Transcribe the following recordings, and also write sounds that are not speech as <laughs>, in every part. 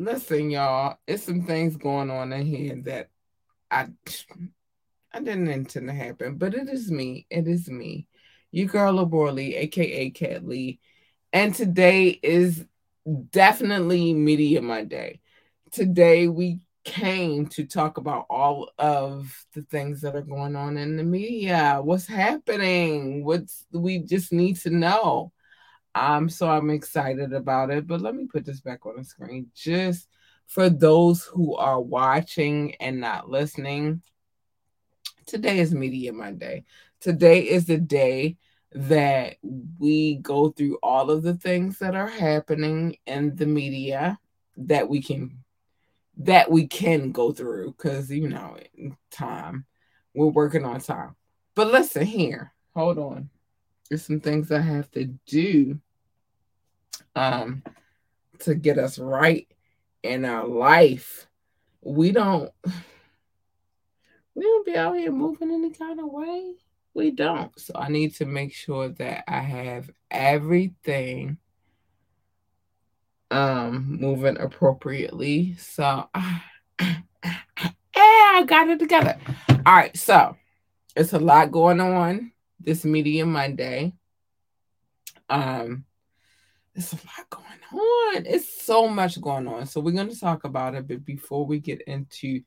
listen, y'all, it's some things going on in here that I I didn't intend to happen, but it is me. It is me. You girl Lebora Lee, aka Cat Lee. And today is definitely Media Monday. Today we came to talk about all of the things that are going on in the media. What's happening? What's we just need to know. Um, so I'm excited about it. But let me put this back on the screen just for those who are watching and not listening. Today is Media Monday. Today is the day that we go through all of the things that are happening in the media that we can that we can go through because you know time we're working on time but listen here hold on there's some things i have to do um to get us right in our life we don't we don't be out here moving any kind of way we don't so i need to make sure that i have everything um moving appropriately. So <coughs> yeah, I got it together. All right, so it's a lot going on this Media Monday. Um, it's a lot going on. It's so much going on. So we're going to talk about it, but before we get into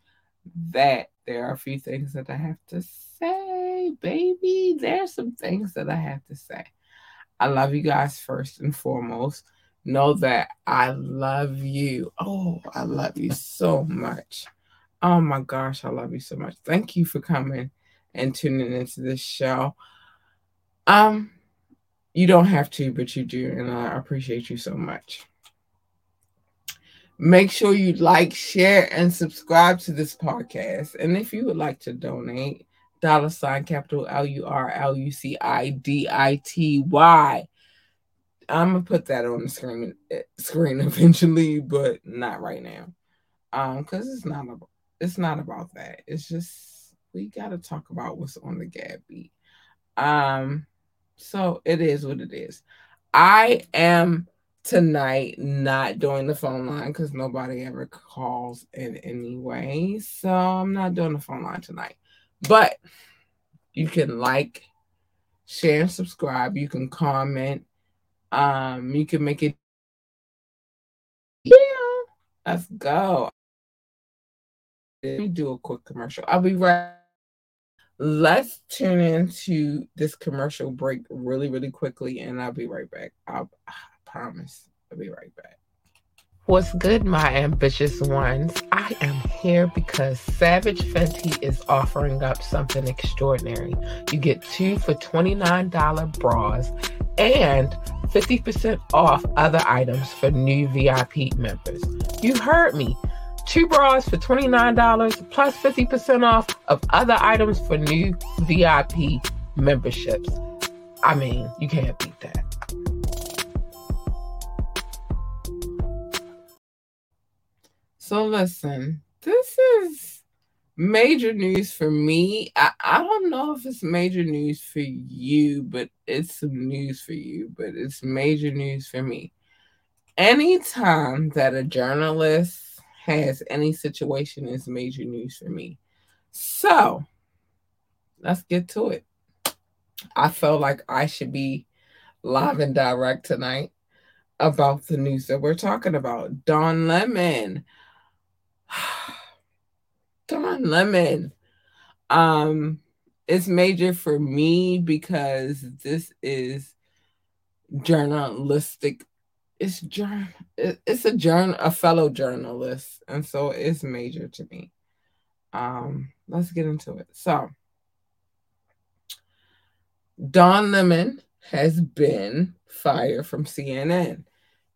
that, there are a few things that I have to say, baby. There's some things that I have to say. I love you guys first and foremost know that I love you. Oh, I love you so much. Oh my gosh, I love you so much. Thank you for coming and tuning into this show. Um, you don't have to, but you do, and I appreciate you so much. Make sure you like, share, and subscribe to this podcast. And if you would like to donate, dollar sign capital L U R L U C I D I T Y I'm gonna put that on the screen screen <laughs> eventually, but not right now. Um, because it's not about it's not about that. It's just we gotta talk about what's on the Gab beat. Um, so it is what it is. I am tonight not doing the phone line because nobody ever calls in anyway. So I'm not doing the phone line tonight. But you can like, share, and subscribe. You can comment um, you can make it. Yeah, let's go. Let me do a quick commercial. I'll be right. Let's tune into this commercial break really, really quickly, and I'll be right back. I'll, I promise. I'll be right back. What's good, my ambitious ones? I am here because Savage Fenty is offering up something extraordinary. You get two for $29 bras and 50% off other items for new VIP members. You heard me. Two bras for $29 plus 50% off of other items for new VIP memberships. I mean, you can't beat that. So listen, this is major news for me. I, I don't know if it's major news for you, but it's some news for you, but it's major news for me. Anytime that a journalist has any situation is major news for me. So let's get to it. I felt like I should be live and direct tonight about the news that we're talking about. Don Lemon <sighs> Don Lemon. Um, it's major for me because this is journalistic. It's journal. It's a journal, a fellow journalist, and so it's major to me. Um, let's get into it. So, Don Lemon has been fired from CNN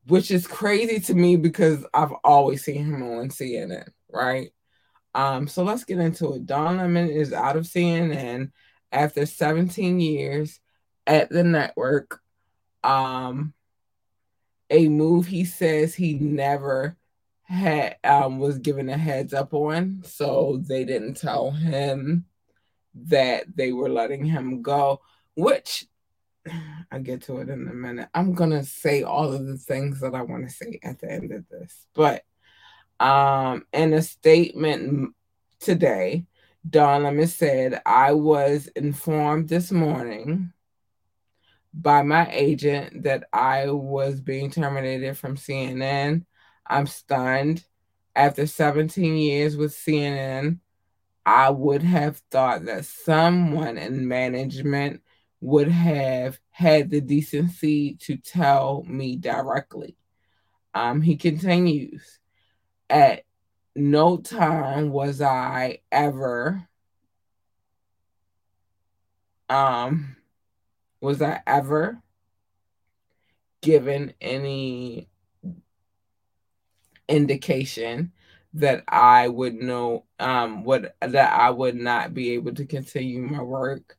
which is crazy to me because I've always seen him on CNN, right? Um, so let's get into it. Don Lemon is out of CNN after 17 years at the network. Um, a move he says he never had um, was given a heads up on, so they didn't tell him that they were letting him go, which <sighs> I'll get to it in a minute. I'm gonna say all of the things that I want to say at the end of this, but Um, in a statement today, Don Lemon said, I was informed this morning by my agent that I was being terminated from CNN. I'm stunned. After 17 years with CNN, I would have thought that someone in management would have had the decency to tell me directly. Um, he continues, at no time was I ever um was I ever given any indication that I would know um what that I would not be able to continue my work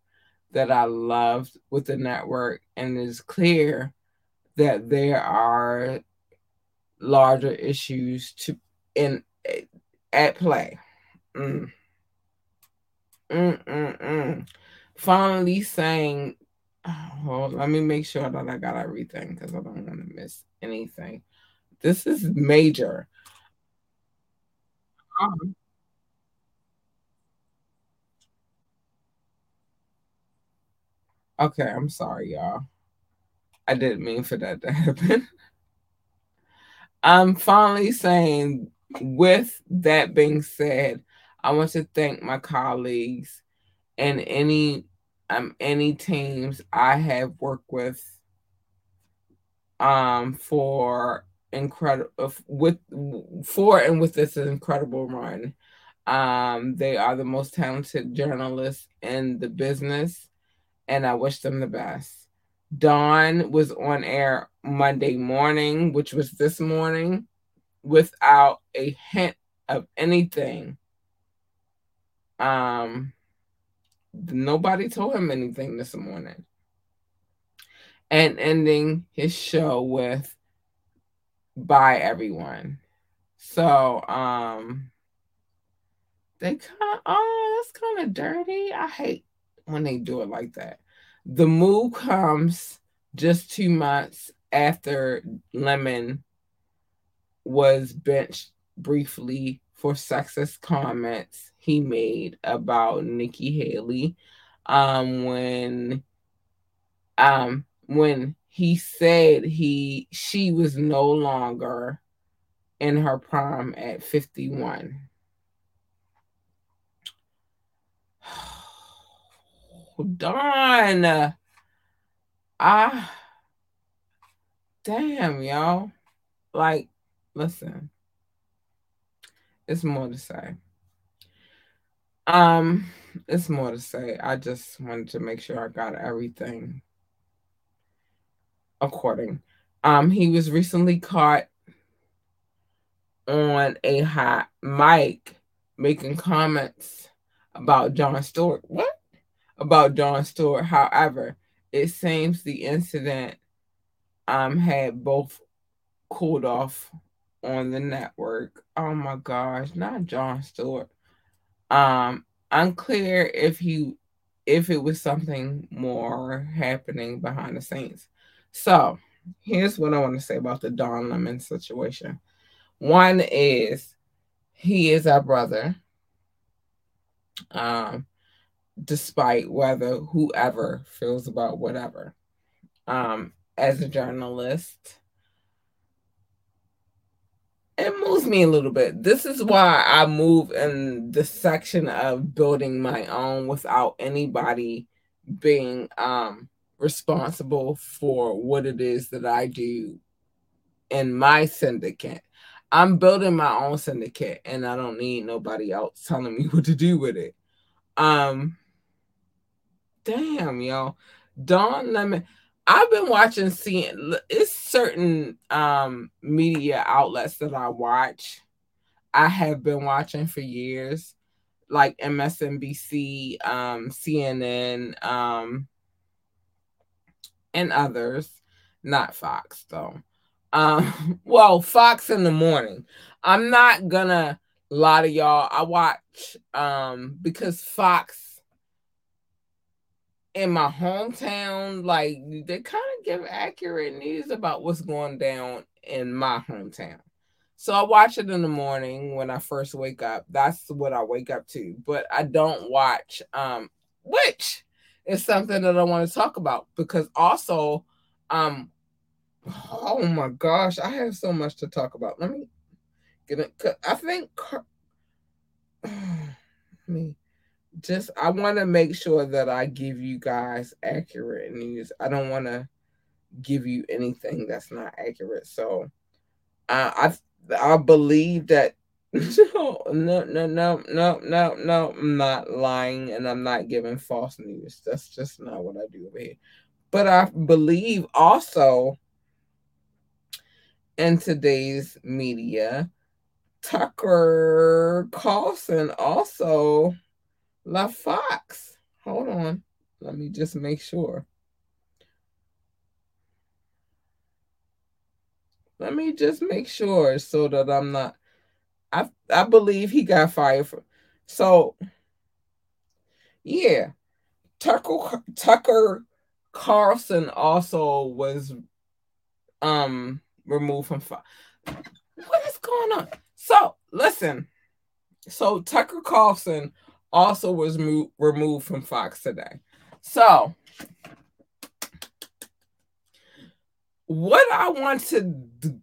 that I loved with the network and it's clear that there are larger issues to in at play. Mm. Mm-mm-mm. Finally saying, well, let me make sure that I got everything because I don't want to miss anything. This is major. Um, okay, I'm sorry, y'all. I didn't mean for that to <laughs> happen. I'm finally saying, with that being said, I want to thank my colleagues and any um any teams I have worked with um for incredible with for and with this incredible run. Um, they are the most talented journalists in the business, and I wish them the best. Don was on air Monday morning, which was this morning, without a hint of anything. Um, nobody told him anything this morning. And ending his show with bye everyone. So um they kind of oh that's kind of dirty. I hate when they do it like that. The move comes just two months after Lemon was benched briefly for sexist comments he made about Nikki Haley um, when um, when he said he she was no longer in her prime at 51. <sighs> Darn. Ah damn, y'all. Like, listen. It's more to say. Um, it's more to say. I just wanted to make sure I got everything according. Um, he was recently caught on a hot mic making comments about Jon Stewart. What? About Jon Stewart. However, it seems the incident um had both cooled off on the network. Oh my gosh, not Jon Stewart. Um, unclear if he if it was something more happening behind the scenes. So here's what I want to say about the Don Lemon situation. One is he is our brother. Um, despite whether whoever feels about whatever. Um, as a journalist, it moves me a little bit. This is why I move in the section of building my own without anybody being um responsible for what it is that I do in my syndicate. I'm building my own syndicate and I don't need nobody else telling me <laughs> what to do with it. Um damn, yo. Don Lemon. I've been watching seeing it's certain um media outlets that I watch. I have been watching for years, like MSNBC, um, CNN, um, and others, not Fox though. Um, <laughs> well, Fox in the morning. I'm not gonna lie to y'all. I watch um because Fox in my hometown, like they kind of give accurate news about what's going down in my hometown. So I watch it in the morning when I first wake up. That's what I wake up to. But I don't watch um which is something that I want to talk about because also um oh my gosh, I have so much to talk about. Let me get it. I think <sighs> me just I want to make sure that I give you guys accurate news. I don't want to give you anything that's not accurate. So uh, I I believe that <laughs> no no no no no no no I'm not lying and I'm not giving false news. That's just not what I do over here. But I believe also in today's media, Tucker Carlson also left Fox. Hold on. Let me just make sure. Let me just make sure so that I'm not. I I believe he got fired for. So, yeah, Tucker Tucker Carlson also was um removed from. What is going on? So listen. So Tucker Carlson also was mo- removed from Fox today. So what I want to d-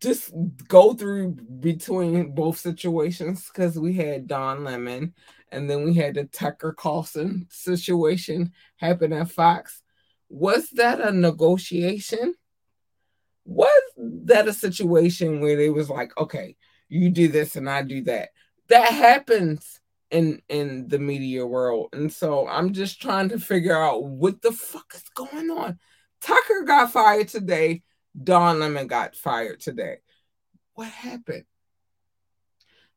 just go through between both situations because we had Don Lemon and then we had the Tucker Carlson situation happen at Fox. Was that a negotiation? Was that a situation where they was like, okay, you do this and I do that? That happens in in the media world. And so I'm just trying to figure out what the fuck is going on. Tucker got fired today. Don Lemon got fired today. What happened?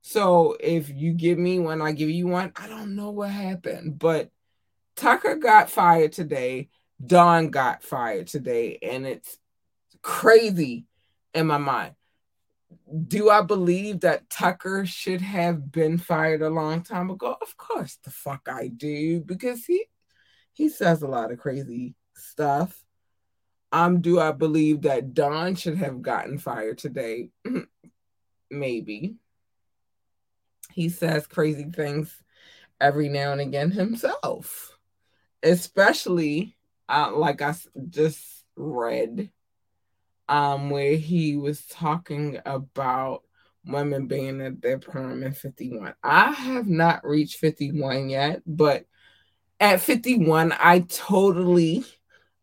So if you give me one, I give you one. I don't know what happened, but Tucker got fired today. Don got fired today, and it's crazy in my mind. Do I believe that Tucker should have been fired a long time ago? Of course, the fuck I do, because he he says a lot of crazy stuff. Um, do I believe that Don should have gotten fired today? Maybe. He says crazy things every now and again himself, especially uh, like I just read, um, where he was talking about women being at their prime at 51. I have not reached 51 yet, but at 51, I totally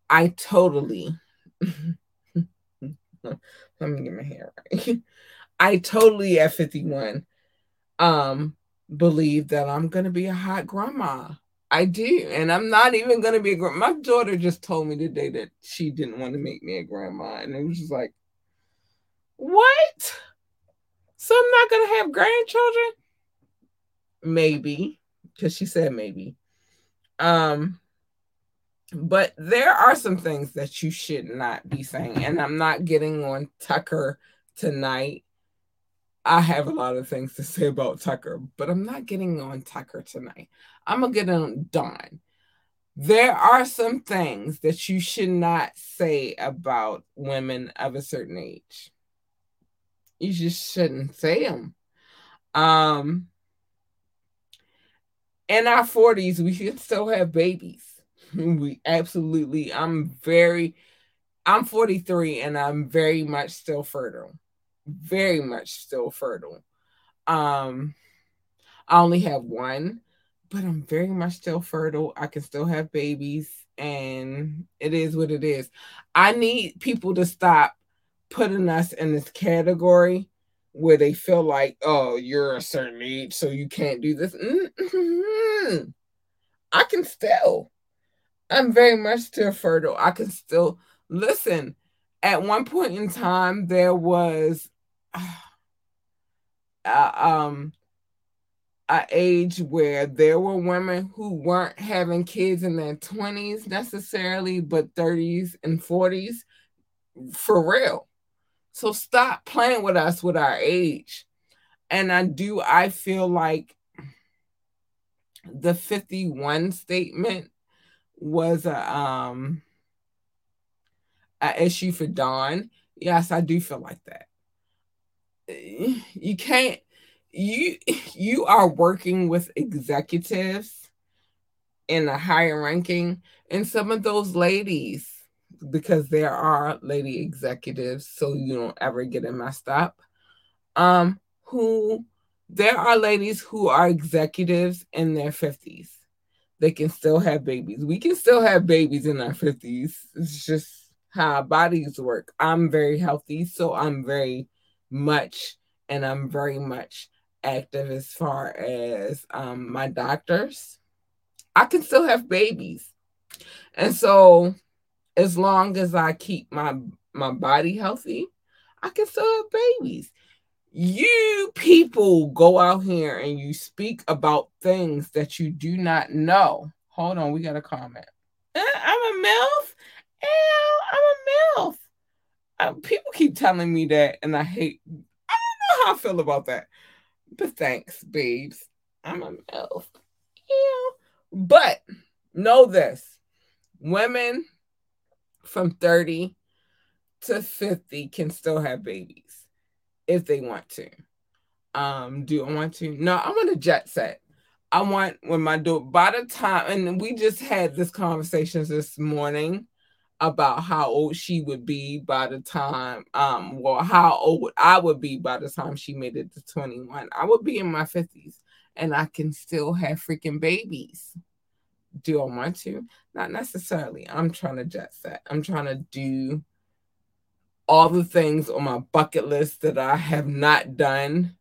I totally <laughs> let me get my hair right. <laughs> I totally at 51 um believe that I'm gonna be a hot grandma. I do, and I'm not even gonna be a grandma. My daughter just told me today that she didn't want to make me a grandma, and it was just like, what? So I'm not gonna have grandchildren? Maybe, because she said maybe. Um, but there are some things that you should not be saying. And I'm not getting on Tucker tonight. I have a lot of things to say about Tucker, but I'm not getting on Tucker tonight. I'm going to get on Don. There are some things that you should not say about women of a certain age. You just shouldn't say them. Um, in our 40s, we can still have babies we absolutely, I'm very, I'm 43 and I'm very much still fertile. Very much still fertile. Um, I only have one, but I'm very much still fertile. I can still have babies, and it is what it is. I need people to stop putting us in this category where they feel like, oh, you're a certain age, so you can't do this. Mm-hmm. I can still. I'm very much still fertile. I can still listen. At one point in time, there was <sighs> uh, um a age where there were women who weren't having kids in their 20s necessarily, but 30s and 40s for real. So stop playing with us with our age. And I do, I feel like the 51 statement was a um a issue for Don. Yes, I do feel like that. You can't you <laughs> you are working with executives in a higher ranking and some of those ladies because there are lady executives so you don't ever get it messed up. Um who there are ladies who are executives in their 50s they can still have babies. We can still have babies in our 50s it's just how bodies work. I'm very healthy so i'm very much and i'm very much active as far as um, my doctors i can still have babies and so as long as I keep my my body healthy, I can still have babies. You people go out here and you speak about things that you do not know. Hold on, we got a comment. Eh, I'm a MILF. Ew, I'm a MILF. Uh, people keep telling me that, and I hate. I don't know how I feel about that. But thanks, babes. I'm a MILF. Ew. But know this women from 30 to 50 can still have babies if they want to. Um, do I want to? No, I want a jet set. I want when my daughter by the time and we just had this conversation this morning about how old she would be by the time um well how old I would be by the time she made it to 21. I would be in my 50s and I can still have freaking babies do I want to? Not necessarily. I'm trying to jet set. I'm trying to do all the things on my bucket list that I have not done.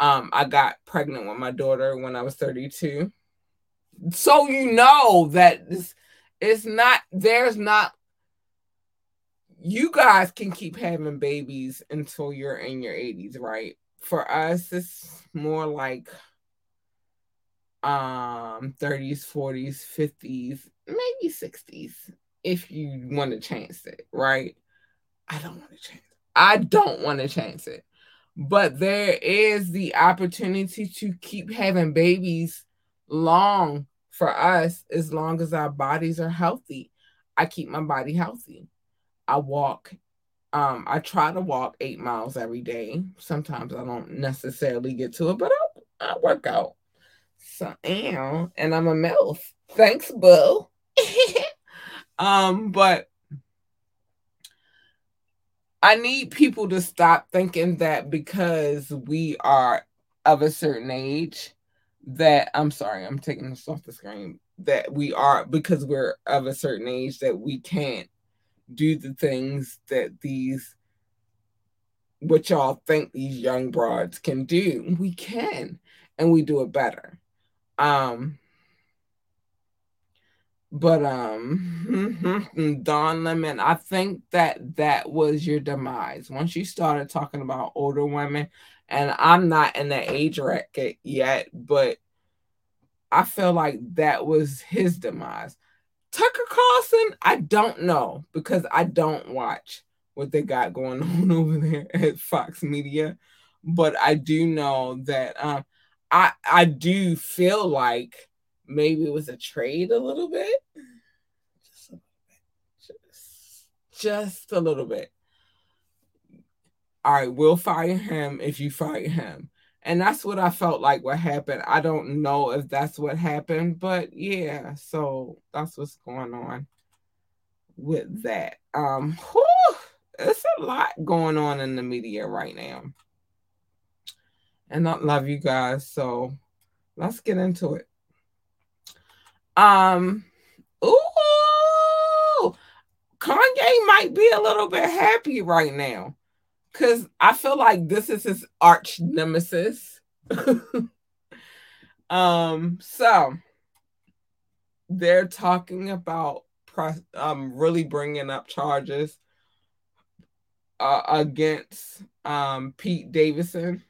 Um, I got pregnant with my daughter when I was 32. So you know that it's, it's not, there's not, you guys can keep having babies until you're in your 80s, right? For us, it's more like um 30s 40s 50s maybe 60s if you want to chance it right i don't want to chance it. i don't want to chance it but there is the opportunity to keep having babies long for us as long as our bodies are healthy i keep my body healthy i walk um i try to walk eight miles every day sometimes i don't necessarily get to it but i, I work out so am, and I'm a MILF. Thanks, Boo. <laughs> um, but I need people to stop thinking that because we are of a certain age, that I'm sorry, I'm taking this off the screen, that we are because we're of a certain age that we can't do the things that these what y'all think these young broads can do. We can, and we do it better. Um, but um, <laughs> Don Lemon, I think that that was your demise once you started talking about older women, and I'm not in the age bracket yet, but I feel like that was his demise. Tucker Carlson, I don't know because I don't watch what they got going <laughs> on over there at Fox Media, but I do know that um, I I do feel like maybe it was a trade a little bit. Just a little bit. Just, just a little bit. All right, we'll fire him if you fire him. And that's what I felt like what happened. I don't know if that's what happened, but yeah, so that's what's going on with that. Um whew, it's a lot going on in the media right now and I love you guys. So let's get into it. Um, ooh, Kanye might be a little bit happy right now because I feel like this is his arch nemesis. <laughs> um, so they're talking about um really bringing up charges uh, against um Pete Davidson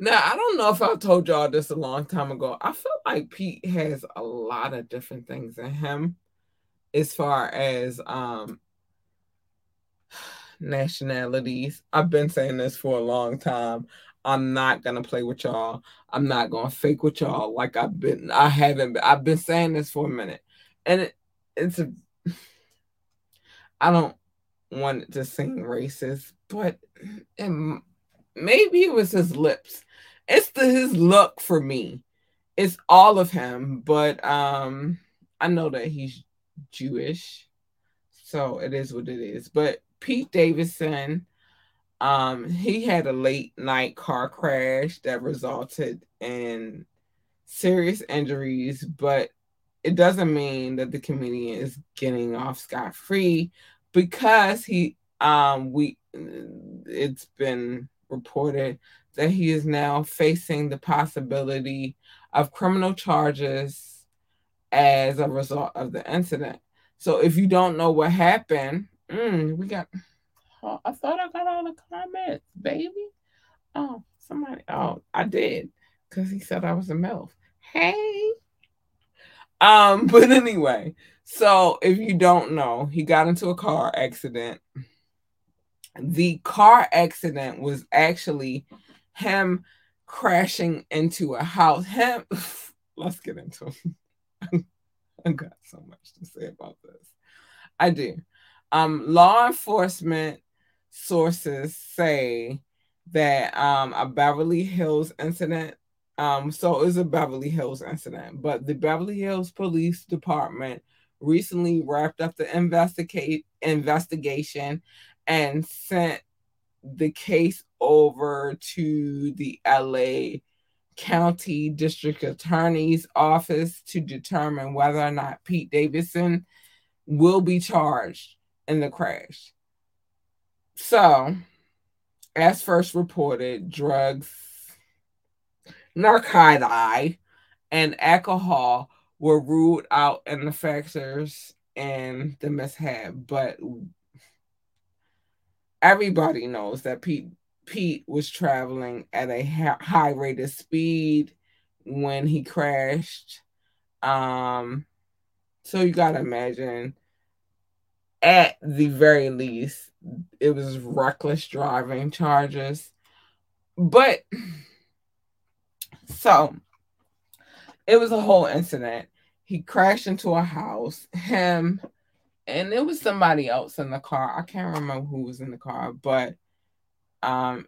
now, I don't know if I told y'all this a long time ago. I feel like Pete has a lot of different things in him as far as um nationalities. I've been saying this for a long time. I'm not gonna play with y'all. I'm not gonna fake with y'all like I've been. I haven't. Been, I've been saying this for a minute, and it, it's a. <sighs> I don't. wanted to seem racist, but it, maybe it was his lips. It's the his look for me. It's all of him, but um I know that he's Jewish. So it is what it is. But Pete Davidson, um, he had a late night car crash that resulted in serious injuries, but it doesn't mean that the comedian is getting off scot free because he um we it's been reported that he is now facing the possibility of criminal charges as a result of the incident. So if you don't know what happened, mm, we got. Oh, I thought I got all the comments, baby. Oh, somebody. Oh, I did because he said I was a MILF. Hey. Um, <laughs> but anyway, so if you don't know, he got into a car accident. The car accident was actually him crashing into a house. Him, <laughs> let's get into it. <laughs> I got so much to say about this. I do. Um, law enforcement sources say that um, a Beverly Hills incident. Um, so it was a Beverly Hills incident, but the Beverly Hills Police Department recently wrapped up the investigate investigation and sent the case over to the LA County District Attorney's Office to determine whether or not Pete Davidson will be charged in the crash. So, as first reported, drugs, narcotic, and alcohol were ruled out in the factors in the mishap, but everybody knows that Pete Pete was traveling at a high rate of speed when he crashed. Um, so you gotta imagine, at the very least, it was reckless driving charges. But so it was a whole incident. He crashed into a house. Him and it was somebody else in the car. I can't remember who was in the car, but um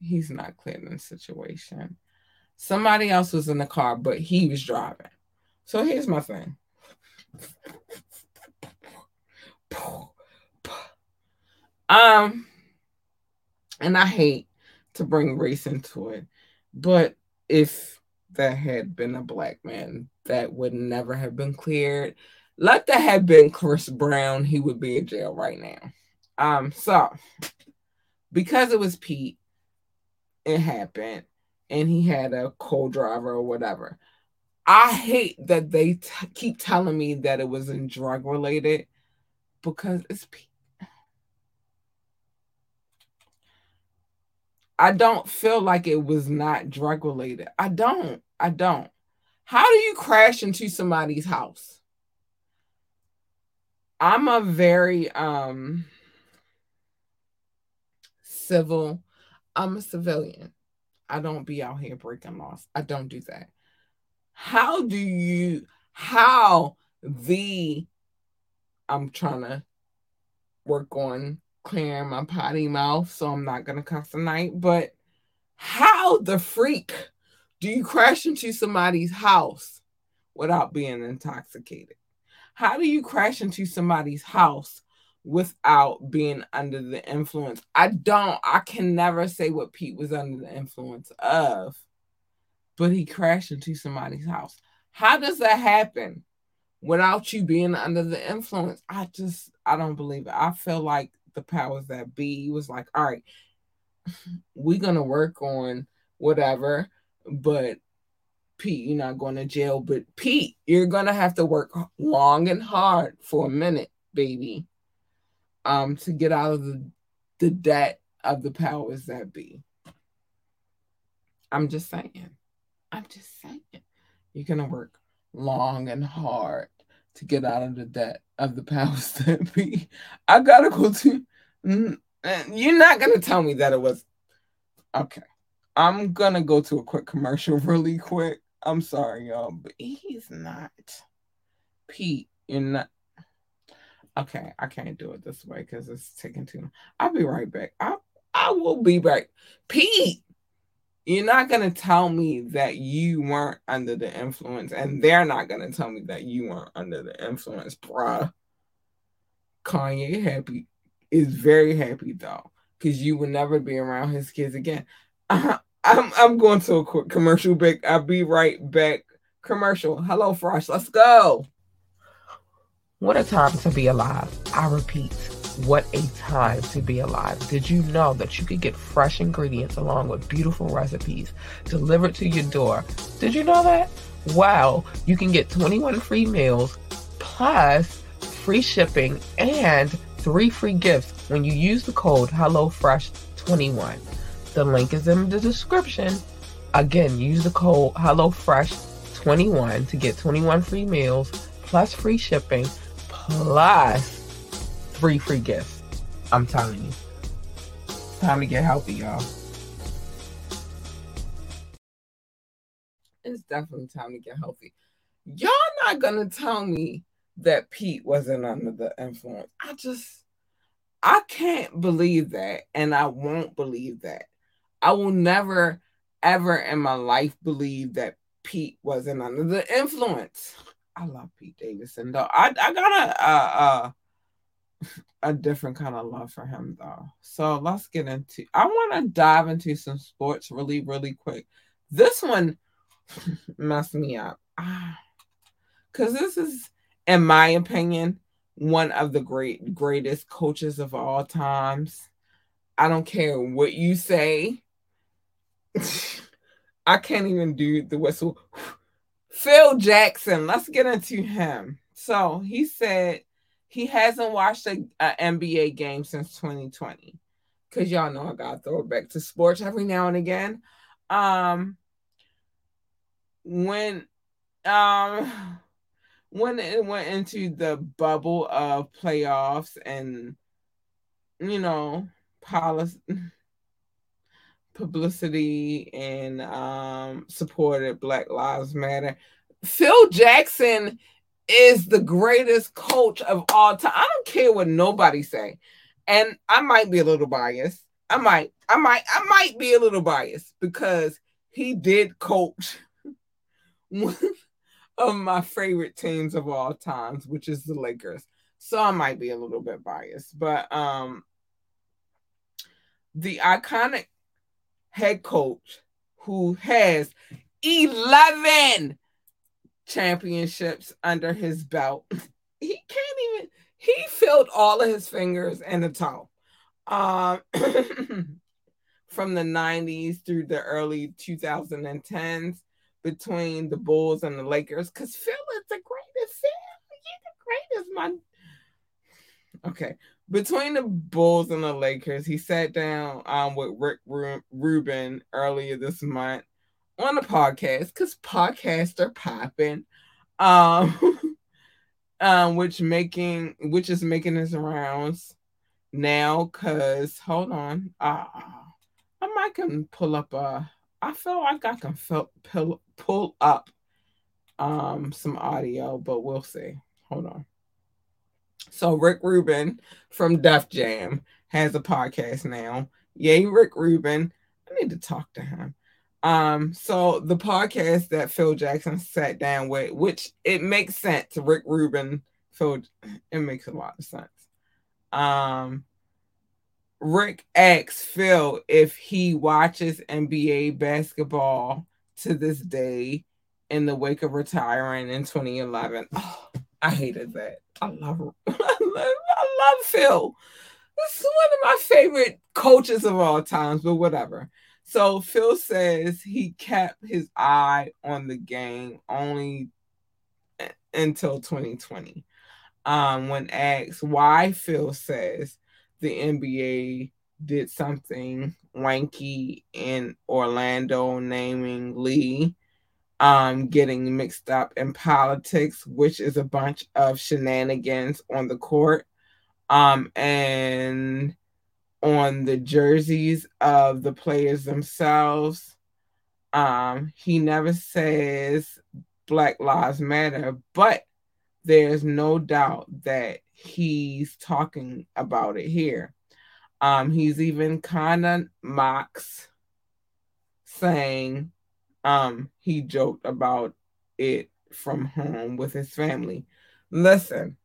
he's not clear in the situation. Somebody else was in the car, but he was driving. So here's my thing. Um, and I hate to bring race into it, but if that had been a black man, that would never have been cleared. Let that have been Chris Brown, he would be in jail right now. Um, so because it was Pete, it happened, and he had a co-driver or whatever. I hate that they t- keep telling me that it was in drug related because it's I don't feel like it was not drug related. I don't. I don't. How do you crash into somebody's house? I'm a very um civil. I'm a civilian. I don't be out here breaking laws. I don't do that. How do you, how the, I'm trying to work on clearing my potty mouth, so I'm not to cuss tonight, but how the freak do you crash into somebody's house without being intoxicated? How do you crash into somebody's house without being under the influence. I don't, I can never say what Pete was under the influence of, but he crashed into somebody's house. How does that happen without you being under the influence? I just, I don't believe it. I feel like the powers that be was like, all right, we're going to work on whatever, but Pete, you're not going to jail. But Pete, you're going to have to work long and hard for a minute, baby um, to get out of the, the debt of the powers that be. I'm just saying. I'm just saying. You're going to work long and hard to get out of the debt of the powers <laughs> that be. I got to go to. Mm, you're not to tell me that it was. Okay. I'm to go to a quick commercial <laughs> really quick. I'm sorry, y'all, but he's not. Pete, you're not. Okay, I can't do it this way because it's taking too long. I'll be right back. I I will be back. Pete, you're not gonna tell me that you weren't under the influence, and they're not gonna tell me that you weren't under the influence, bruh. Kanye happy is very happy though, because you will never be around his kids again. <laughs> I'm I'm going to a quick commercial break. I'll be right back. Commercial. Hello, Fresh. Let's go. What a time to be alive. I repeat, what a time to be alive. Did you know that you could get fresh ingredients along with beautiful recipes delivered to your door? Did you know that? Wow, you can get 21 free meals plus free shipping and three free gifts when you use the code HelloFresh21. The link is in the description. Again, use the code HelloFresh21 to get 21 free meals plus free shipping plus three free gifts. I'm telling you. Time to get healthy, y'all. It's definitely time to get healthy. Y'all not gonna tell me that Pete wasn't under the influence. I just I can't believe that, and I won't believe that. I will never, ever in my life believe that Pete wasn't under the influence. I love Pete Davidson though. I I got a a, uh, uh, a different kind of love for him though. So let's get into. I want to dive into some sports really really quick. This one <laughs> messed me up ah, because this is, in my opinion, one of the great greatest coaches of all times. I don't care what you say. <laughs> I can't even do the whistle. Phil Jackson, let's get into him. So he said he hasn't watched an NBA game since 2020. Cause y'all know I gotta throw back to sports every now and again. Um when um when it went into the bubble of playoffs and you know policy publicity and um, supported Black Lives Matter. Phil Jackson is the greatest coach of all time. I don't care what nobody say. And I might be a little biased. I might, I might, I might be a little biased because he did coach <laughs> one of my favorite teams of all times, which is the Lakers. So I might be a little bit biased. But um the iconic head coach who has 11 championships under his belt. <laughs> He can't even, he filled all of his fingers in a toe. Um, <coughs> from the 90s through the early 2010s between the Bulls and the Lakers because Phil is the greatest. Phil, you're the greatest, man. <sighs> Okay, between the Bulls and the Lakers, he sat down um, with Rick Rubin earlier this month on a podcast because podcasts are popping, um, <laughs> um, which making which is making his rounds now. Cause hold on, uh, I might can pull up. a. I feel like I can feel, pull pull up um some audio, but we'll see. Hold on. So Rick Rubin from Def Jam has a podcast now. Yay, Rick Rubin. I need to talk to him. Um, so the podcast that Phil Jackson sat down with, which it makes sense, to Rick Rubin, Phil, it makes a lot of sense. Um, Rick asks Phil if he watches NBA basketball to this day in the wake of retiring in 2011. Oh, <sighs> I hated that. I love, I <laughs> love, I love Phil. This is one of my favorite coaches of all times, but whatever. So Phil says he kept his eye on the game only until 2020. Um, when asked why Phil says the NBA did something wanky in Orlando, naming Lee um, getting mixed up in politics, which is a bunch of shenanigans on the court, um, and on the jerseys of the players themselves. Um, he never says Black Lives Matter, but there's no doubt that he's talking about it here. Um, he's even kind of mocks saying um he joked about it from home with his family. Listen,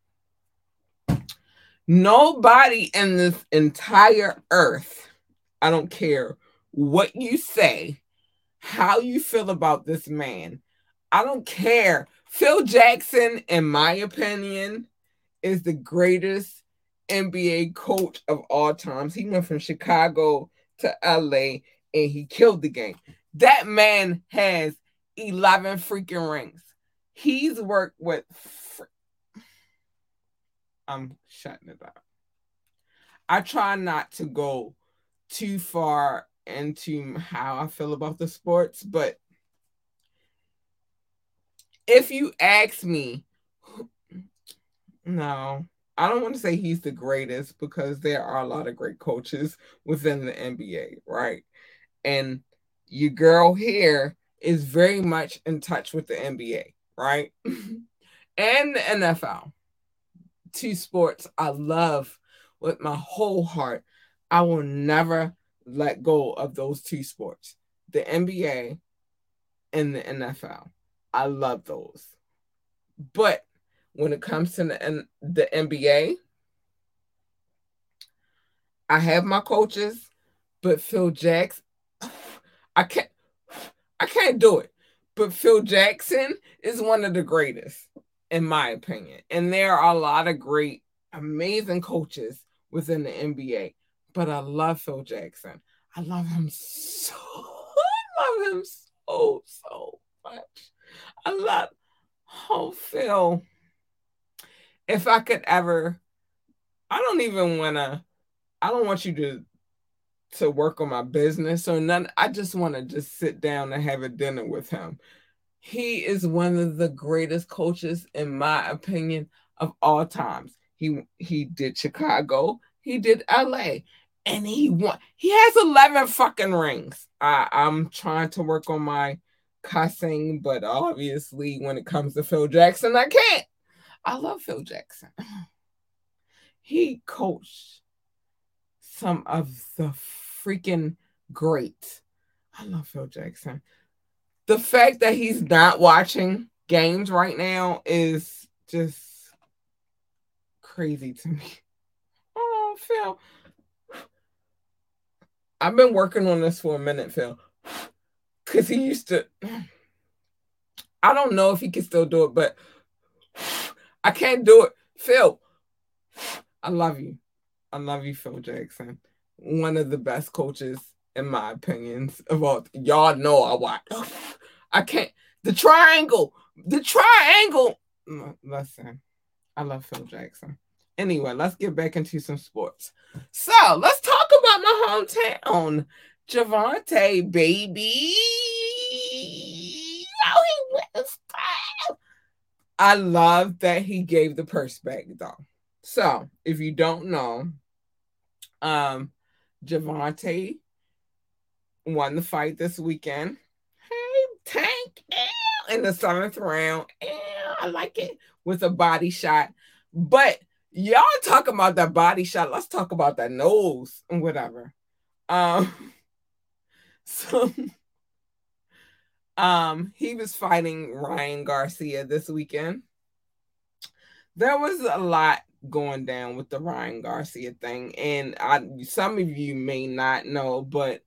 nobody in this entire earth, I don't care what you say, how you feel about this man. I don't care. Phil Jackson, in my opinion, is the greatest NBA coach of all times. He went from Chicago to LA and he killed the game. That man has 11 freaking rings. He's worked with. I'm shutting it up. I try not to go too far into how I feel about the sports, but if you ask me, no, I don't want to say he's the greatest because there are a lot of great coaches within the NBA, right? And your girl here is very much in touch with the NBA, right? <laughs> and the NFL. Two sports I love with my whole heart. I will never let go of those two sports the NBA and the NFL. I love those. But when it comes to the, the NBA, I have my coaches, but Phil Jackson, <sighs> I can't, <sighs> I can't do it. But Phil Jackson is one of the greatest, in my opinion. And there are a lot of great, amazing coaches within the NBA. But I love Phil Jackson. I love him so. I love him so so much. I love. Oh, Phil. If I could ever, I don't even want to. I don't want you to to work on my business or none. I just want to just sit down and have a dinner with him. He is one of the greatest coaches, in my opinion, of all times. He he did Chicago, he did LA, and he won. He has 11 fucking rings. I, I'm trying to work on my cussing, but obviously, when it comes to Phil Jackson, I can't. I love Phil Jackson. <sighs> He coached some of the freaking greats. I love Phil Jackson. The fact that he's not watching games right now is just crazy to me. Oh, Phil. I've been working on this for a minute, Phil. Cause he used to I don't know if he can still do it, but I can't do it. Phil, I love you. I love you, Phil Jackson. One of the best coaches, in my opinions, of all. Y'all know I watch. I can't. The triangle. The triangle. Listen, I love Phil Jackson. Anyway, let's get back into some sports. So let's talk about my hometown. Gervonta, baby. Oh, he went. I love that he gave the purse back, though. So, if you don't know, um, Gervonta won the fight this weekend. Tank, in the seventh round. I like it with a body shot. But y'all talk about that body shot. Let's talk about that nose and whatever. Um, <laughs> so um, he was fighting Ryan Garcia this weekend. There was a lot going down with the Ryan Garcia thing, and I some of you may not know, but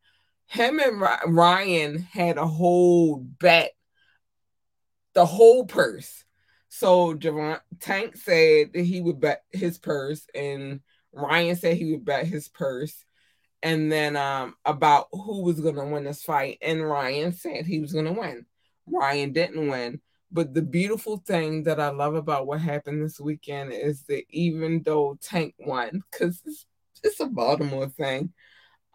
him and Ryan had a whole bet, the whole purse. So Javon Tank said that he would bet his purse, and Ryan said he would bet his purse, and then um about who was gonna win this fight, and Ryan said he was gonna win. Ryan didn't win. But the beautiful thing that I love about what happened this weekend is that even though Tank won, because it's, it's a Baltimore thing,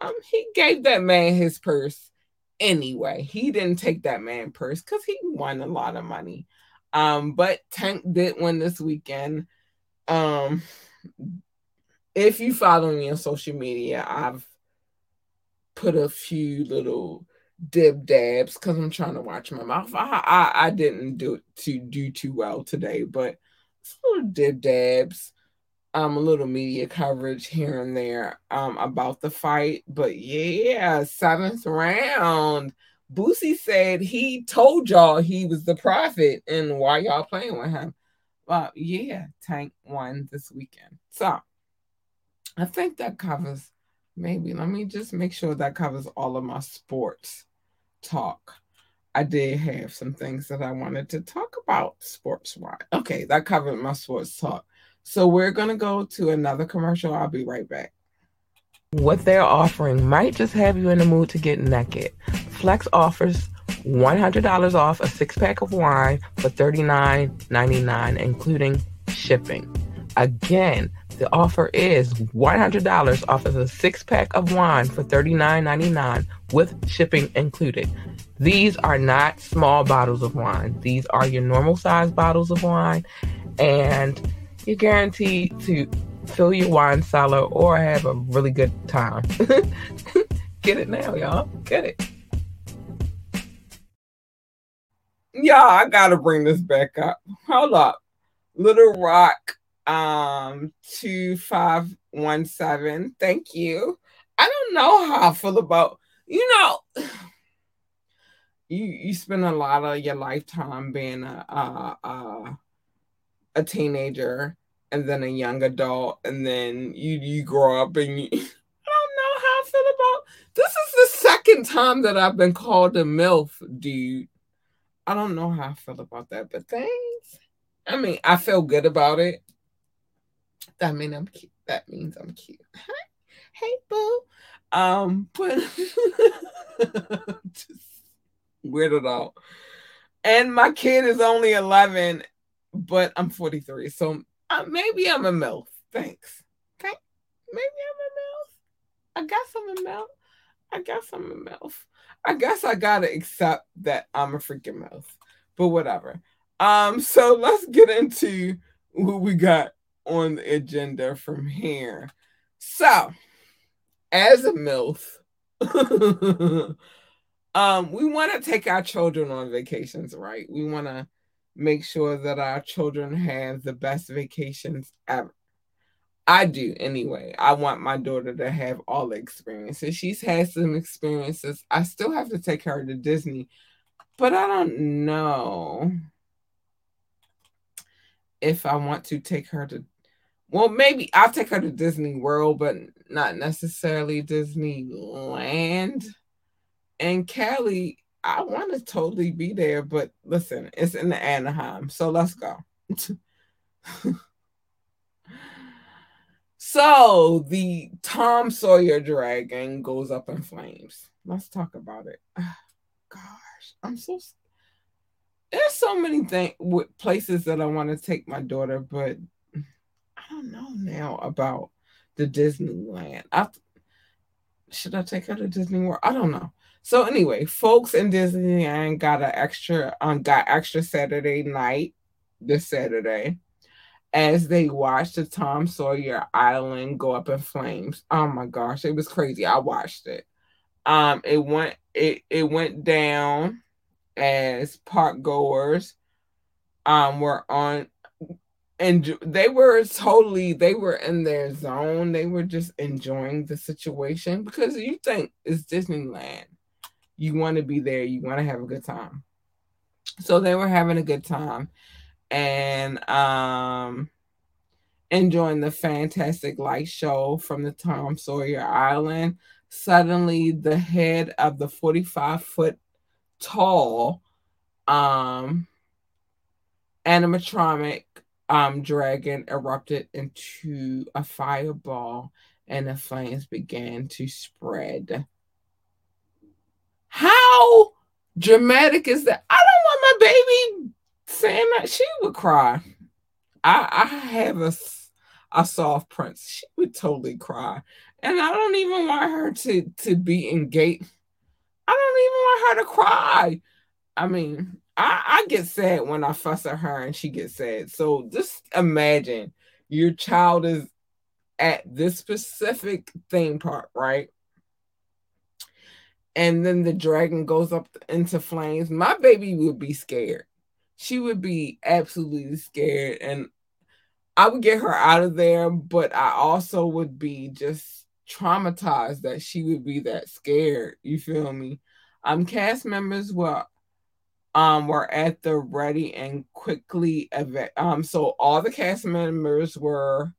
um, he gave that man his purse anyway. He didn't take that man purse because he won a lot of money. Um, but Tank did win this weekend. Um, if you follow me on social media, I've put a few little dib dabs because I'm trying to watch my mouth. I, I I didn't do to do too well today, but little dib dabs, um, a little media coverage here and there um about the fight. But yeah, seventh round. Boosie said he told y'all he was the prophet, and why y'all playing with him? Well, yeah, Tank won this weekend. So I think that covers maybe let me just make sure that covers all of my sports talk. I did have some things that I wanted to talk about sports wise. Okay, that covered my sports talk. So we're going to go to another commercial. I'll be right back. What they're offering might just have you in the mood to get naked. Flex offers $100 off a six pack of wine for $39.99, including shipping. Again, the offer is $100 off of a six pack of wine for $39.99 with shipping included. These are not small bottles of wine. These are your normal size bottles of wine, and you're guaranteed to fill your wine cellar or have a really good time. <laughs> Get it now, y'all. Get it. Y'all, I gotta bring this back up. Hold up. Little Rock um 2517. Thank you. I don't know how I feel about you know <sighs> you you spend a lot of your lifetime being a a, a, a teenager and then a young adult and then you you grow up and you <laughs> I don't know how I feel about this is the second time that I've been called a MILF, dude. I don't know how I feel about that, but thanks. I mean, I feel good about it. That mean I'm cute. That means I'm cute. hey boo. Um, but <laughs> just weirded out. And my kid is only 11, but I'm 43. So uh, maybe I'm a MILF. Thanks. Okay. Maybe I'm a MILF. I guess I'm a MILF. I guess I'm a MILF. I guess I gotta accept that I'm a freaking MILF. But whatever. Um, so let's get into what we got on the agenda from here. So, as a MILF, <laughs> um, we want to take our children on vacations, right? We want to make sure that our children have the best vacations ever. I do anyway. I want my daughter to have all the experiences. She's had some experiences. I still have to take her to Disney, but I don't know if I want to take her to well, maybe I'll take her to Disney World, but not necessarily Disneyland. And Cali, I want to totally be there, but listen, it's in the Anaheim, so let's go. <laughs> so the Tom Sawyer dragon goes up in flames. Let's talk about it. <sighs> Gosh, I'm so. There's so many things, with places that I want to take my daughter, but I don't know now about the Disneyland. I should I take her to Disney World? I don't know. So anyway, folks in Disneyland got an extra um got extra Saturday night this Saturday as they watched the Tom Sawyer Island go up in flames. Oh my gosh, it was crazy. I watched it. Um it went it it went down as park goers um were on and they were totally they were in their zone they were just enjoying the situation because you think it's disneyland you want to be there you want to have a good time so they were having a good time and um enjoying the fantastic light show from the tom sawyer island suddenly the head of the 45 foot tall um animatronic um, dragon erupted into a fireball and the flames began to spread. How dramatic is that? I don't want my baby saying that. She would cry. I, I have a, a soft prince. She would totally cry. And I don't even want her to, to be engaged. I don't even want her to cry. I mean, I, I get sad when I fuss at her and she gets sad. So just imagine your child is at this specific theme park, right? And then the dragon goes up into flames. My baby would be scared. She would be absolutely scared. And I would get her out of there, but I also would be just traumatized that she would be that scared. You feel me? Um, cast members were um were at the ready and quickly eva- um so all the cast members were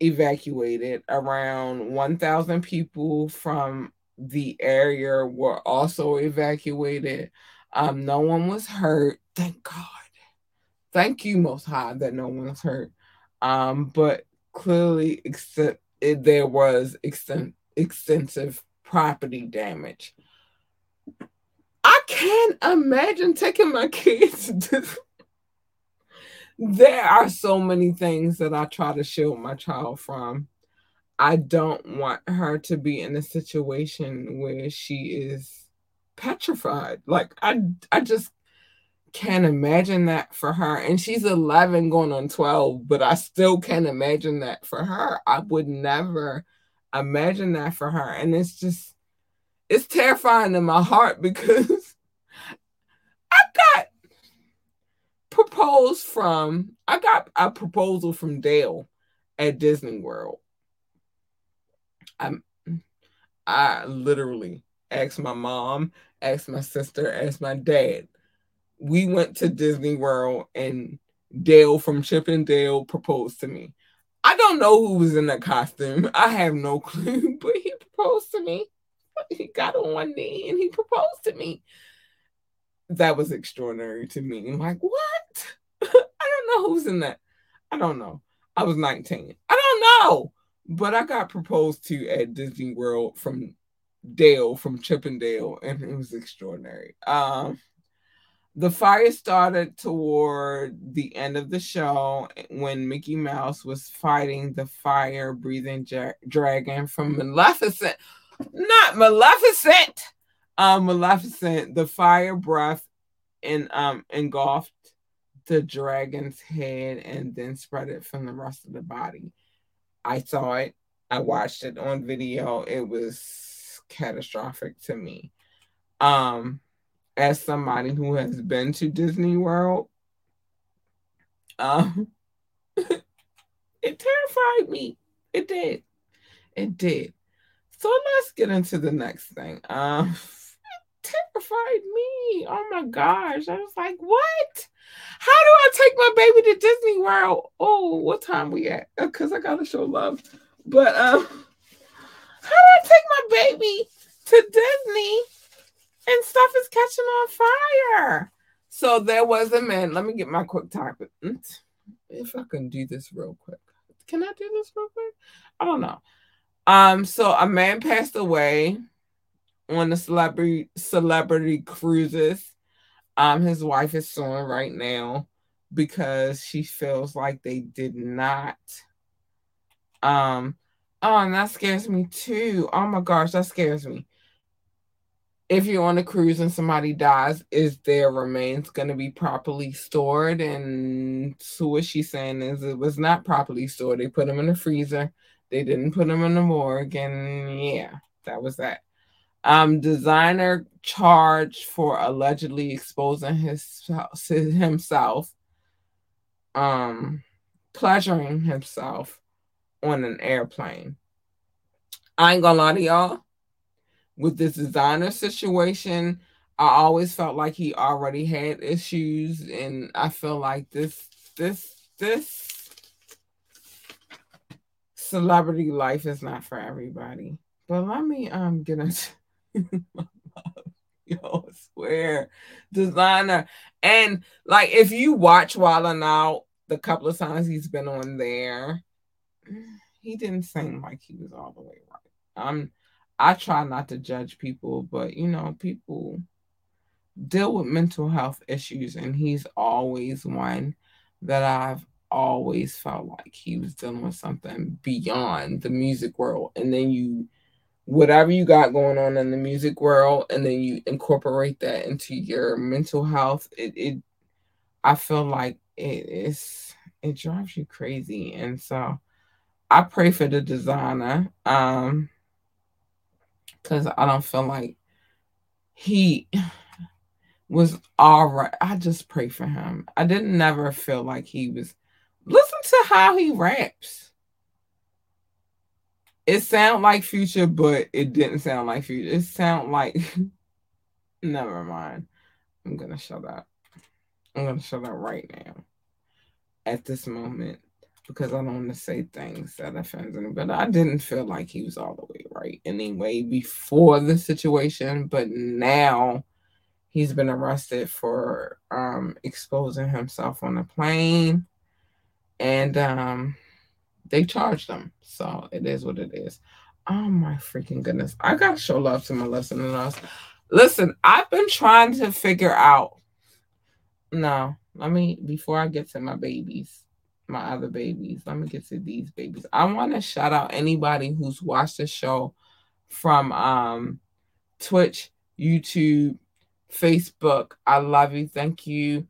evacuated around 1000 people from the area were also evacuated. Um no one was hurt. Thank god. Thank you most high that no one was hurt. Um but clearly except it, there was extent, extensive property damage. I can't imagine taking my kids <laughs> to there are so many things that I try to shield my child from. I don't want her to be in a situation where she is petrified. Like I I just can't imagine that for her. And she's 11 going on 12, but I still can't imagine that for her. I would never imagine that for her. And it's just it's terrifying in my heart <laughs> because I got proposed from I got a proposal from Dale at Disney World. I'm I literally asked my mom, asked my sister, asked my dad. We went to Disney World and Dale from Chip and Dale proposed to me. I don't know who was in that costume. I have no <laughs> clue, but he proposed to me. he got on one knee and he proposed to me. That was extraordinary to me. I'm like, what? <laughs> I don't know who's in that. I don't know. I was 19. I don't know. But I got proposed to at Disney World from Dale from Chippendale, and it was extraordinary. Um, the fire started toward the end of the show when Mickey Mouse was fighting the fire breathing ja- dragon from Maleficent not Maleficent. Um, Maleficent, the fire breath and um engulfed the dragon's head and then spread it from the rest of the body. I saw it. I watched it on video. It was catastrophic to me. Um, as somebody who has been to Disney World, um, <laughs> it terrified me. It did. It did. So let's get into the next thing. Um, <laughs> it terrified me. Oh my gosh. I was like, what? How do I take my baby to Disney World? Oh, what time we at? Because uh, I gotta show love. But um, how do I take my baby to Disney and stuff is catching on fire? So there was a man. Let me get my quick topic. If I can do this real quick. Can I do this real quick? I don't know. Um, so a man passed away on the celebrity celebrity cruises. Um, his wife is suing right now because she feels like they did not. Um, oh, and that scares me too. Oh my gosh, that scares me. If you're on a cruise and somebody dies, is their remains going to be properly stored? And so what she's saying is it was not properly stored. They put them in the freezer they didn't put them in the morgue, and yeah, that was that. Um, Desiigner charged for allegedly exposing his himself, um, pleasuring himself on an airplane. I ain't gonna lie to y'all. With this Desiigner situation, I always felt like he already had issues, and I feel like this, this, this celebrity life is not for everybody. But let me um get into <laughs> yo, swear, Desiigner. And like if you watch 'N now, the couple of times he's been on there, he didn't seem like he was all the way right. Um, I try not to judge people, but you know, people deal with mental health issues, and he's always one that I've always felt like he was dealing with something beyond the music world. And then you, whatever you got going on in the music world, and then you incorporate that into your mental health, it, it I feel like it is, it drives you crazy. And so I pray for the Desiigner, um, because I don't feel like he was all right. I just pray for him. I didn't never feel like he was Listen to how he raps. It sound like Future, but it didn't sound like Future. It sound like <laughs> never mind. I'm gonna shut up. I'm gonna shut up right now. At this moment, because I don't want to say things that offends. But I didn't feel like he was all the way right anyway before the situation, but now he's been arrested for um, exposing himself on a plane, and um, they charge them. So it is what it is. Oh my freaking goodness! I gotta show love to my listeners. Listen, I've been trying to figure out. No, let me before I get to my babies my other babies. Let me get to these babies. I want to shout out anybody who's watched the show from um Twitch, YouTube, Facebook. I love you. Thank you.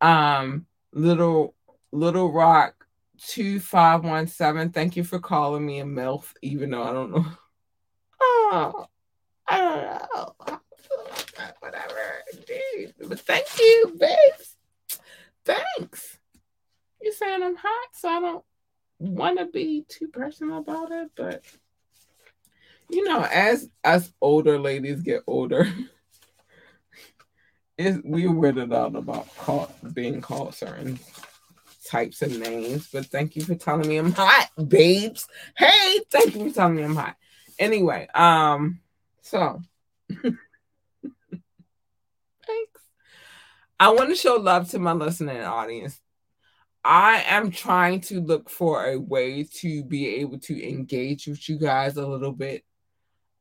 Um little little rock 2517. Thank you for calling me a MILF, even though I don't know. <laughs> Oh, I don't know. <sighs> Whatever. Dude. But thank you, babes. Thanks you're saying I'm hot, so I don't want to be too personal about it. But you know, as us older ladies get older, <laughs> is we weirded out about being called certain types of names. But thank you for telling me I'm hot, babes. Hey, thank you for telling me I'm hot. Anyway, um, so <laughs> thanks. I want to show love to my listening audience. I am trying to look for a way to be able to engage with you guys a little bit.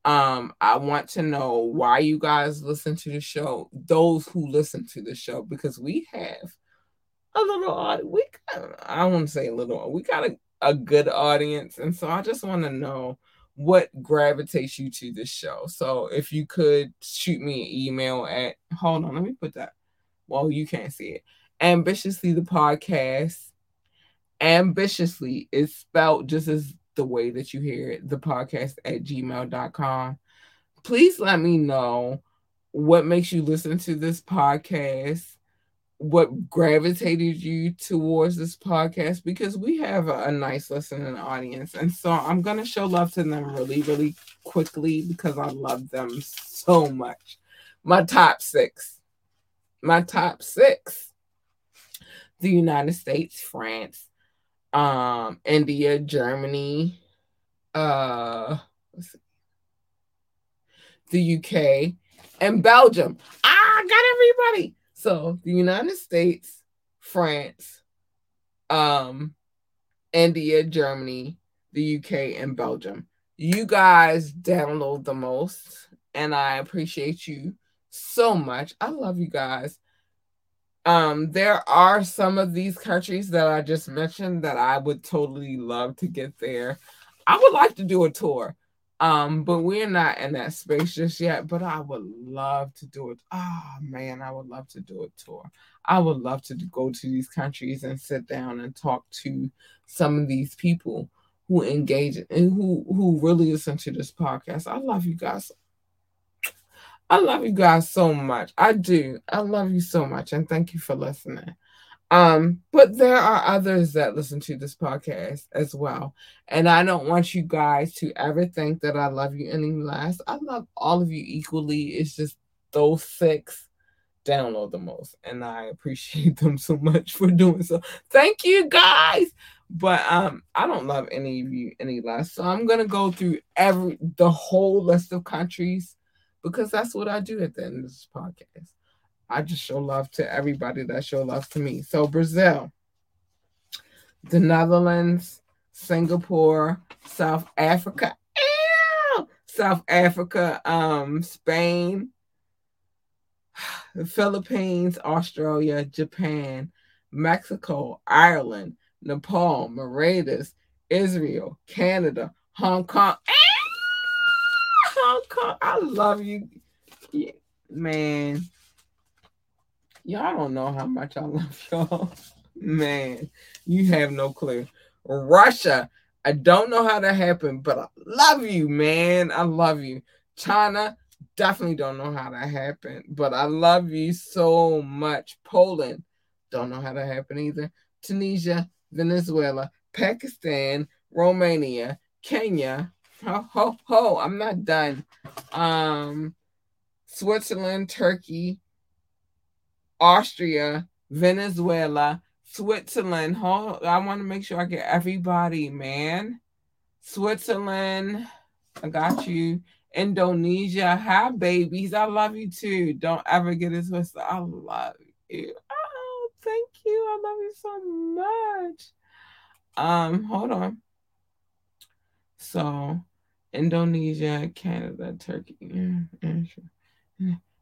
Um, I want to know why you guys listen to the show, those who listen to the show, because we have a little we I won't say a little, we got a, a good audience. And so I just want to know what gravitates you to this show. So if you could shoot me an email at hold on, let me put that. Well, you can't see it ambitiously the podcast. Ambitiously is spelled just as the way that you hear it, the podcast at gmail.com. Please let me know what makes you listen to this podcast, what gravitated you towards this podcast, because we have a, a nice listening audience. And so I'm going to show love to them really, really quickly because I love them so much. My top six. My top six the United States, France, um, India, Germany, uh, the UK, and Belgium. I got everybody. So the United States, France, um, India, Germany, the UK, and Belgium. You guys download the most, and I appreciate you so much. I love you guys. Um, there are some of these countries that I just mentioned that I would totally love to get there. I would like to do a tour. Um, but we're not in that space just yet. But I would love to do it. Oh man, I would love to do a tour. I would love to go to these countries and sit down and talk to some of these people who engage and who who really listen to this podcast. I love you guys I love you guys so much. I do. I love you so much. And thank you for listening. Um, but there are others that listen to this podcast as well. And I don't want you guys to ever think that I love you any less. I love all of you equally. It's just those six download the most. And I appreciate <laughs> them so much for doing so. Thank you guys. But um, I don't love any of you any less. So I'm gonna go through every the whole list of countries because that's what I do at the end of this podcast. I just show love to everybody that show love to me. So Brazil, the Netherlands, Singapore, South Africa, ew, South Africa, um, Spain, the <sighs> Philippines, Australia, Japan, Mexico, Ireland, Nepal, Mauritius, Israel, Canada, Hong Kong. Ew! Hong Kong. I love you. Yeah, man. Y'all don't know how much I love y'all. <laughs> Man, you have no clue. Russia. I don't know how that happened, but I love you, man. I love you. China, definitely don't know how that happened, but I love you so much. Poland, don't know how that happened either. Tunisia, Venezuela, Pakistan, Romania, Kenya. Ho ho ho! I'm not done. Um, Switzerland, Turkey, Austria, Venezuela, Switzerland. Hold, I want to make sure I get everybody, man. Switzerland, I got you. Indonesia, hi babies. I love you too. Don't ever get it twisted. I love you. Oh, thank you. I love you so much. Um, hold on. So, Indonesia, Canada, Turkey, mm, mm,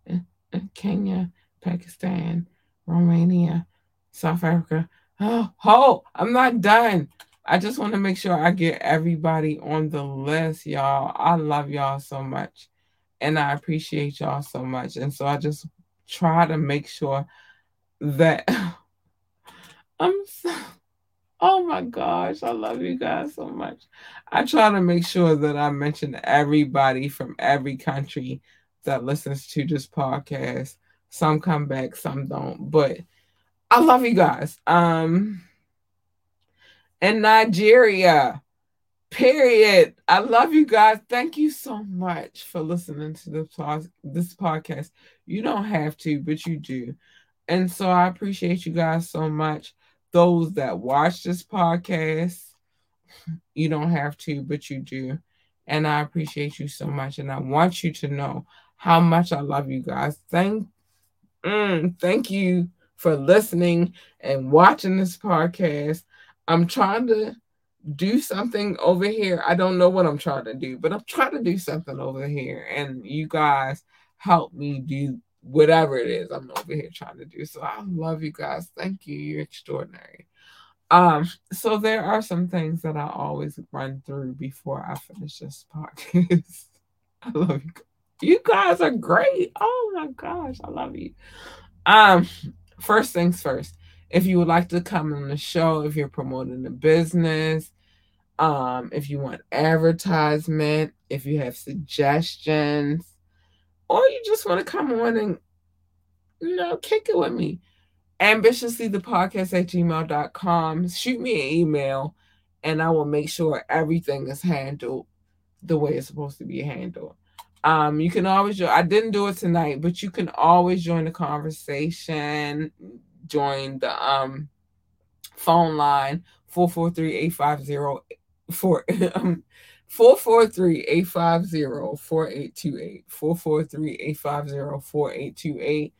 mm, Kenya, Pakistan, Romania, South Africa. Oh, oh, I'm not done. I just want to make sure I get everybody on the list, y'all. I love y'all so much and I appreciate y'all so much. And so I just try to make sure that <laughs> I'm so, oh my gosh, I love you guys so much. I try to make sure that I mention everybody from every country that listens to this podcast. Some come back, some don't, but I love you guys. Um in Nigeria. Period. I love you guys. Thank you so much for listening to this, this podcast. You don't have to, but you do. And so I appreciate you guys so much. Those that watch this podcast, you don't have to, but you do. And I appreciate you so much. And I want you to know how much I love you guys. Thank, mm, thank you for listening and watching this podcast. I'm trying to do something over here. I don't know what I'm trying to do, but I'm trying to do something over here. And you guys help me do whatever it is I'm over here trying to do. So I love you guys. Thank you. You're extraordinary. Um, so there are some things that I always run through before I finish this <laughs> podcast. I love you. You guys are great. Oh my gosh, I love you. Um, first things first if you would like to come on the show, if you're promoting a business, um, if you want advertisement, if you have suggestions, or you just want to come on and, you know, kick it with me. Ambitiously the podcast at gmail.com. Shoot me an email and I will make sure everything is handled the way it's supposed to be handled. Um, you can always join. I didn't do it tonight, but you can always join the conversation join the um phone line 443-850 um 443-850-4828 443-850-4828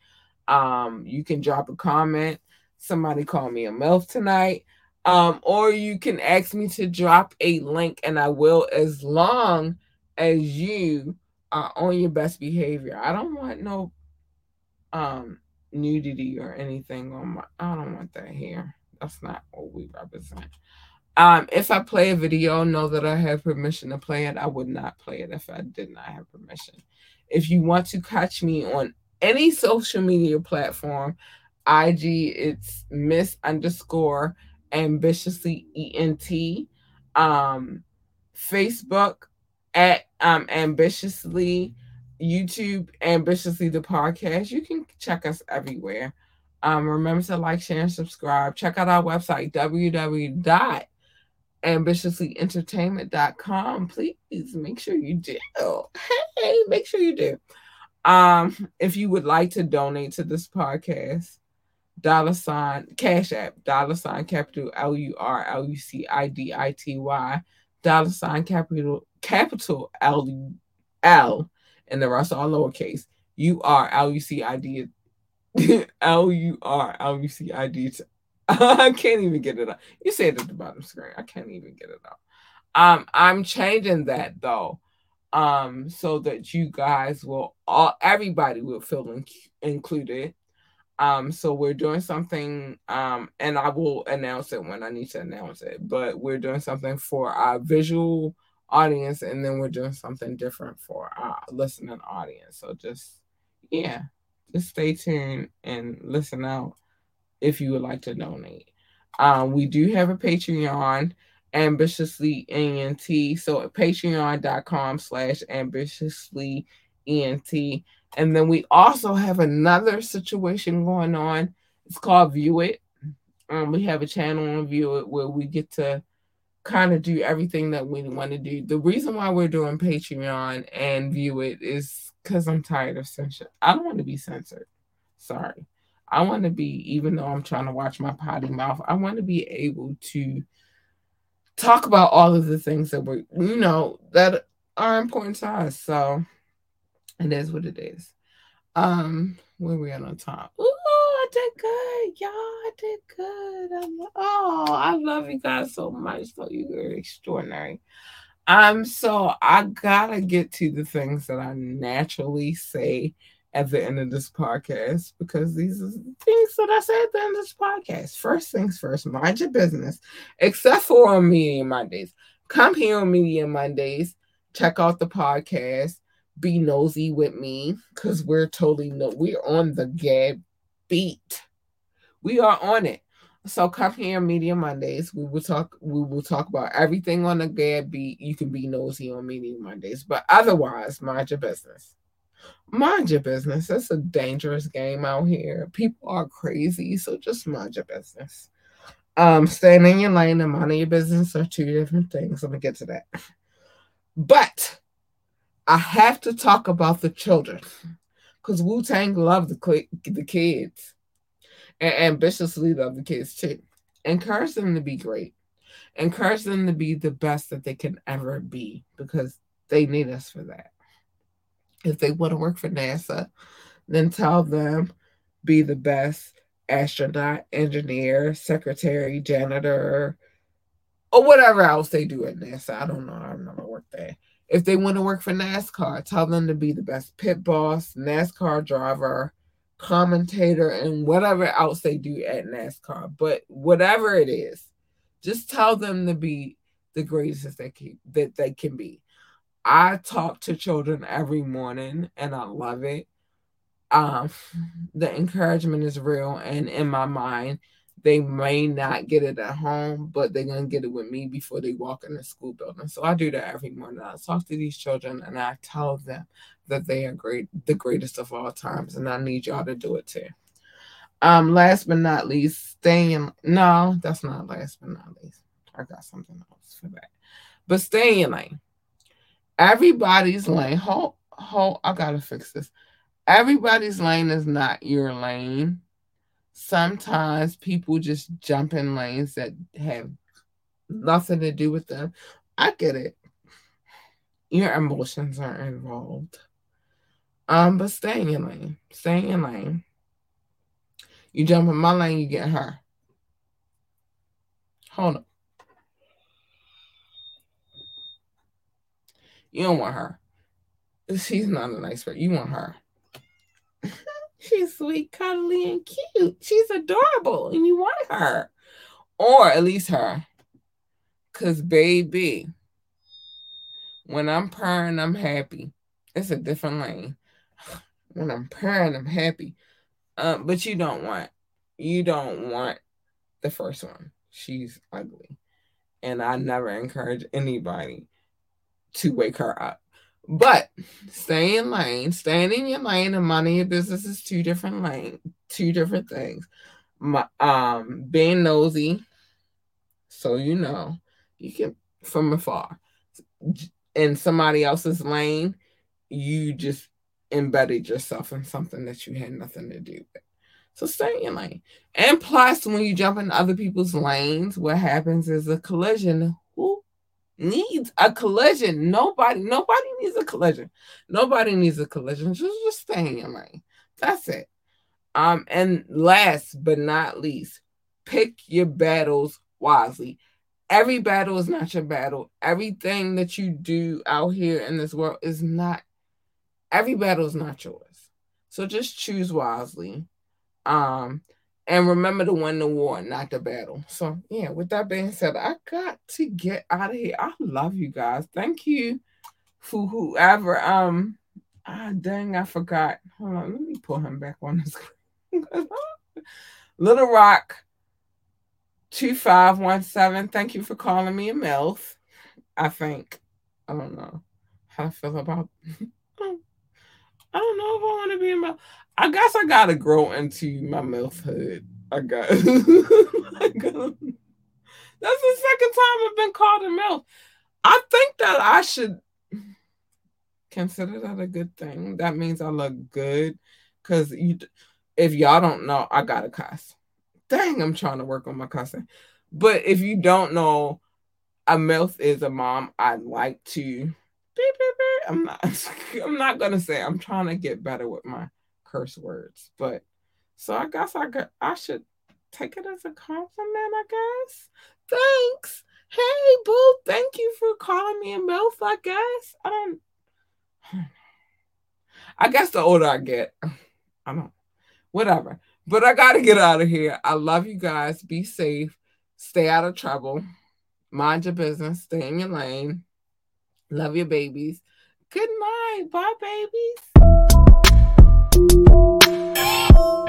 um you can drop a comment somebody call me a milf tonight um or you can ask me to drop a link and i will as long as you are on your best behavior i don't want no um nudity or anything on my I don't want that here. That's not what we represent. Um, if I play a video, know that I have permission to play it. I would not play it if I did not have permission. If you want to catch me on any social media platform, IG, it's Miss underscore ambitiously ENT. Um, Facebook at um ambitiously YouTube, Ambitiously the Podcast. You can check us everywhere. Um, remember to like, share, and subscribe. Check out our website, www.ambitiouslyentertainment.com. Please make sure you do. Hey, make sure you do. Um, if you would like to donate to this podcast, dollar sign cash app dollar sign capital L U R L U C I D I T Y dollar sign capital capital L L and the rest are lowercase. U R L U C I D <laughs> L U R L U C I D. <laughs> I can't even get it up. You say it at the bottom screen. I can't even get it up. Um, I'm changing that though, um, so that you guys will all everybody will feel in, included. Um, so we're doing something, um, and I will announce it when I need to announce it. But we're doing something for our visual audience and then we're doing something different for our listening audience. So just yeah just stay tuned and listen out if you would like to donate. Um, we do have a patreon ambitiously ent so patreon.com slash ambitiously ent and then we also have another situation going on it's called view it Um, we have a channel on View It where we get to kind of do everything that we want to do. The reason why we're doing Patreon and View It is because I'm tired of censure. I don't want to be censored. Sorry. I want to be, even though I'm trying to watch my potty mouth, I want to be able to talk about all of the things that were, you know, that are important to us. So it is what it is. Um, where we at on time? Ooh, I did good, y'all. I did good. I'm, oh, I love you guys so much. So you are extraordinary. Um, so I gotta get to the things that I naturally say at the end of this podcast because these are the things that I say at the end of this podcast. First things first, mind your business, except for on Media Mondays. Come here on Media Mondays, check out the podcast, be nosy with me because we're totally no, we're on the Gab beat. We are on it. So come here Media Mondays. We will talk. We will talk about everything on the Gab beat. You can be nosy on Media Mondays, but otherwise, mind your business mind your business. It's a dangerous game out here. People are crazy, so just mind your business. Um, staying in your lane and minding your business are two different things. Let me get to that. But I have to talk about the children because Wu Tang love the the kids and ambitiously love the kids too. Encourage them to be great. Encourage them to be the best that they can ever be because they need us for that. If they want to work for NASA, then tell them be the best astronaut, engineer, secretary, janitor, or whatever else they do at NASA. I don't know. I've never worked there. If they want to work for NASCAR, tell them to be the best pit boss, NASCAR driver, commentator, and whatever else they do at NASCAR. But whatever it is, just tell them to be the greatest that can, that they can be. I talk to children every morning and I love it. Um, <laughs> the encouragement is real, and in my mind, they may not get it at home, but they're gonna get it with me before they walk in the school building. So I do that every morning. I talk to these children and I tell them that they are great, the greatest of all times, and I need y'all to do it too. Um, last but not least, staying in no, that's not last but not least. I got something else for that. But stay in lane everybody's lane. Hold, hold. I gotta fix this. Everybody's lane is not your lane. Sometimes people just jump in lanes that have nothing to do with them. I get it. Your emotions are involved. Um, but stay in lane. Stay in lane. You jump in my lane, you get her. Hold on. You don't want her. She's not a nice person. You want her. <laughs> She's sweet, cuddly, and cute. She's adorable, and you want her. Or at least her. Because, baby, when I'm purring, I'm happy. It's a different lane. <sighs> When I'm purring, I'm happy. Um, but you don't want, you don't want the first one. She's ugly. And I never encourage anybody to wake her up. But stay in lane, staying in your lane and minding your business is two different lane, two different things. My, um, being nosy, so you know, you can from afar. In somebody else's lane, you just embedded yourself in something that you had nothing to do with. So stay in your lane. And plus, when you jump in other people's lanes, what happens is a collision. Needs a collision. Nobody, nobody needs a collision. Nobody needs a collision. Just, just stay in your lane. That's it. Um, and last but not least, pick your battles wisely. Every battle is not your battle. Everything that you do out here in this world is not every battle is not yours. So just choose wisely. Um, and remember to win the war, not the battle. So, yeah, with that being said, I got to get out of here. I love you guys. Thank you for whoever. Um, ah, dang, I forgot. Hold on, let me pull him back on the <laughs> screen. Little Rock 2517. Thank you for calling me a MILF. I think. I don't know how I feel about. <laughs> I don't know if I want to be a MILF. I guess I gotta grow into my MILFhood. I got. <laughs> I <laughs> that's the second time I've been called a MILF. I think that I should consider that a good thing. That means I look good. Cause you if y'all don't know, I got a cuss. Dang, I'm trying to work on my cussing. But if you don't know, a MILF is a mom I'd like to. I'm not <laughs> I'm not gonna say I'm trying to get better with my curse words, but so I guess I got I should take it as a compliment, I guess. Thanks. Hey, boo, thank you for calling me a MILF, I guess. I don't <sighs> I guess the older I get, <sighs> I don't whatever. But I gotta get out of here. I love you guys. Be safe. Stay out of trouble. Mind your business. Stay in your lane. Love your babies. Good night. Bye, babies thank you